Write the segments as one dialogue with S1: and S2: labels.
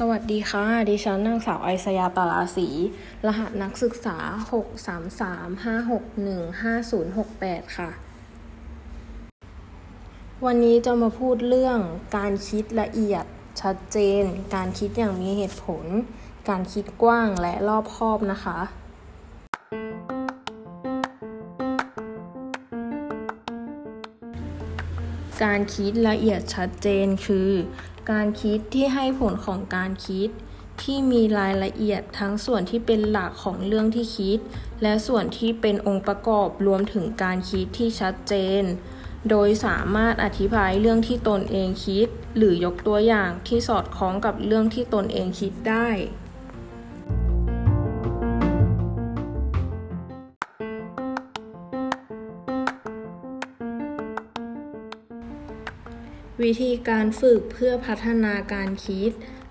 S1: สวัสดีค่ะ ดิฉันนางสาวไอสยาตาลาสีรหัสนักศึกษา 633561506ค่ะ วันนี้จะมาพูดเรื่องการคิดละเอียดชัดเจน การคิดอย่างมีเหตุผล การคิดกว้างและรอบคอบนะคะ การคิดละเอียดชัดเจนคือ การคิดที่ให้ผลของการคิด ที่มีรายละเอียดทั้งส่วนที่เป็นหลักของเรื่องที่คิด และส่วนที่เป็นองค์ประกอบรวมถึงการคิดที่ชัดเจน โดยสามารถอธิบายเรื่องที่ตนเองคิด หรือยกตัวอย่างที่สอดคล้องกับเรื่องที่ตนเองคิดได้ วิธีการฝึกเพื่อพัฒนาการคิด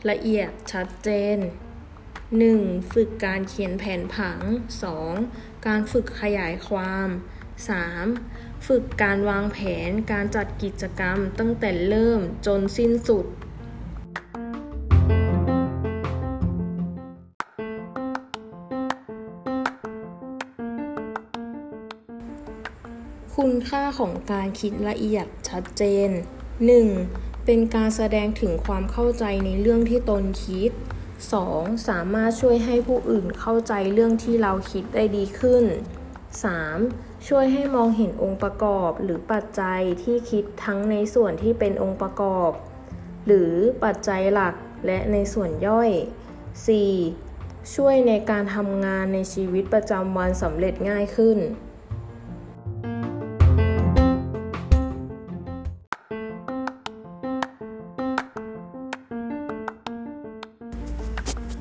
S1: ละเอียดชัดเจน 1. ฝึกการเขียนแผนผัง 2. การฝึกขยายความ 3. ฝึกการวางแผนการจัดกิจกรรมตั้งแต่เริ่มจนสิ้นสุด คุณค่าของการคิดละเอียดชัดเจน 1. เป็นการแสดงถึงความเข้าใจในเรื่องที่ตนคิด 2. สามารถช่วยให้ผู้อื่นเข้าใจเรื่องที่เราคิดได้ดีขึ้น 3. ช่วยให้มองเห็นองค์ประกอบหรือปัจจัยที่คิดทั้งในส่วนที่เป็นองค์ประกอบ หรือปัจจัยหลักและในส่วนย่อย 4. ช่วยในการทำงานในชีวิตประจำวันสำเร็จง่ายขึ้น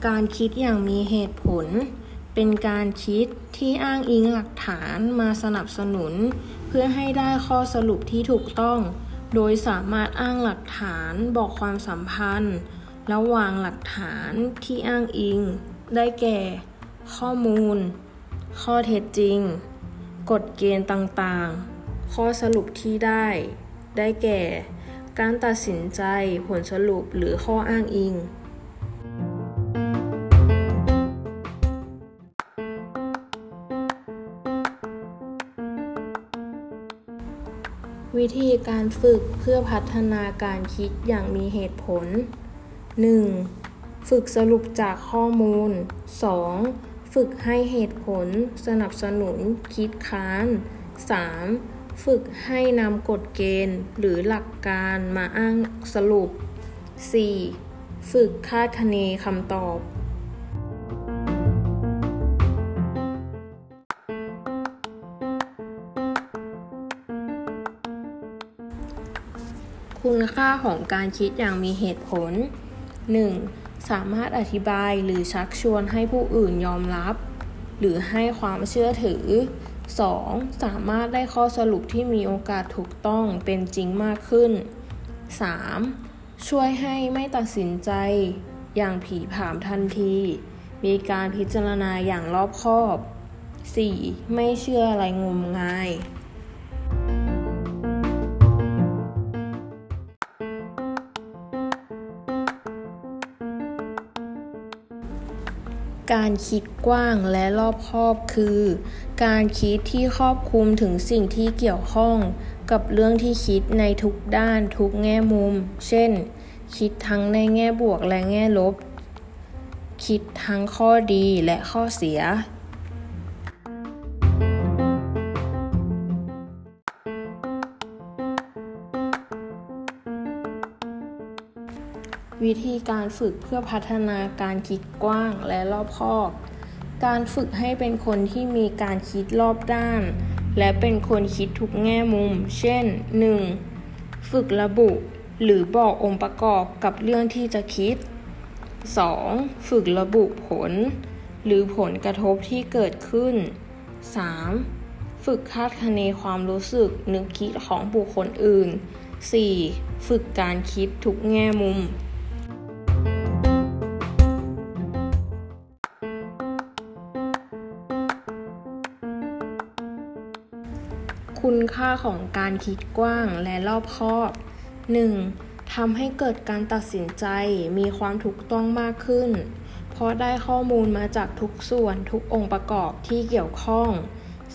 S1: การคิดอย่างมีเหตุผล เป็นการคิดที่อ้างอิงหลักฐานมาสนับสนุน เพื่อให้ได้ข้อสรุปที่ถูกต้อง โดยสามารถอ้างหลักฐานบอกความสัมพันธ์ ระหว่างหลักฐานที่อ้างอิง ได้แก่ ข้อมูล ข้อเท็จจริง กฎเกณฑ์ต่างๆ ข้อสรุปที่ได้ ได้แก่ การตัดสินใจผลสรุปหรือข้ออ้างอิง วิธีการฝึกเพื่อพัฒนาการคิดอย่างมีเหตุผล 1. ฝึกสรุปจากข้อมูล 2. ฝึกให้เหตุผล สนับสนุน คิดค้าน 3. ฝึกให้นำกฎเกณฑ์ หรือหลักการมาอ้างสรุป 4. ฝึกคาดคะเนคำตอบ คุณค่าของการคิดอย่างมีเหตุผล 1. สามารถอธิบายหรือชักชวนให้ผู้อื่นยอมรับ หรือให้ความเชื่อถือ 2. สามารถได้ข้อสรุปที่มีโอกาสถูกต้องเป็นจริงมากขึ้น 3. ช่วยให้ไม่ตัดสินใจอย่างผีผามทันที มีการพิจารณาอย่างรอบคอบ 4. ไม่เชื่ออะไรงมงาย การคิดกว้างและรอบคอบคือ การคิดที่ครอบคลุมถึงสิ่งที่เกี่ยวข้อง กับเรื่องที่คิดในทุกด้านทุกแง่มุม เช่น คิดทั้งในแง่บวกและแง่ลบ คิดทั้งข้อดีและข้อเสีย วิธีการฝึกเพื่อพัฒนาการคิดกว้างและรอบคอบ การฝึกให้เป็นคนที่มีการคิดรอบด้าน และเป็นคนคิดทุกแง่มุม เช่น 1. ฝึกระบุ หรือบอกองค์ประกอบกับเรื่องที่จะคิด 2. ฝึกระบุผล หรือผลกระทบที่เกิดขึ้น 3. ฝึกคาดคะเนความรู้สึกนึกคิดของบุคคลอื่น 4. ฝึกการคิดทุกแง่มุม คุณค่าของการคิดกว้างและรอบคอบ 1. ททำให้เกิดการตัดสินใจมีความถูกต้องมากขึ้น เพราะได้ข้อมูลมาจากทุกส่วนทุกองค์ประกอบที่เกี่ยวข้อง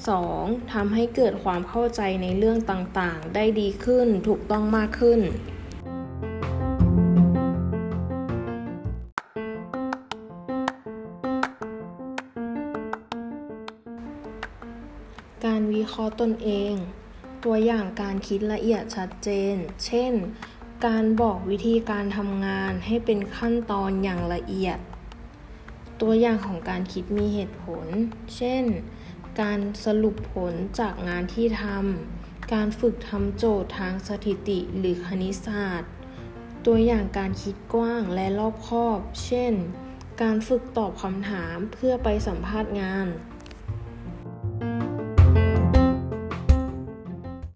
S1: 2. ทำให้เกิดความเข้าใจในเรื่องต่างๆ ได้ดีขึ้นถูกต้องมากขึ้น การวิเคราะห์ตนเอง ตัวอย่างการคิดละเอียดชัดเจน เช่น การบอกวิธีการทำงานให้เป็นขั้นตอนอย่างละเอียด ตัวอย่างของการคิดมีเหตุผล เช่น การสรุปผลจากงานที่ทำ การฝึกทำโจทย์ทางสถิติหรือคณิตศาสตร์ ตัวอย่างการคิดกว้างและรอบคอบ เช่น การฝึกตอบคำถามเพื่อไปสัมภาษณ์งาน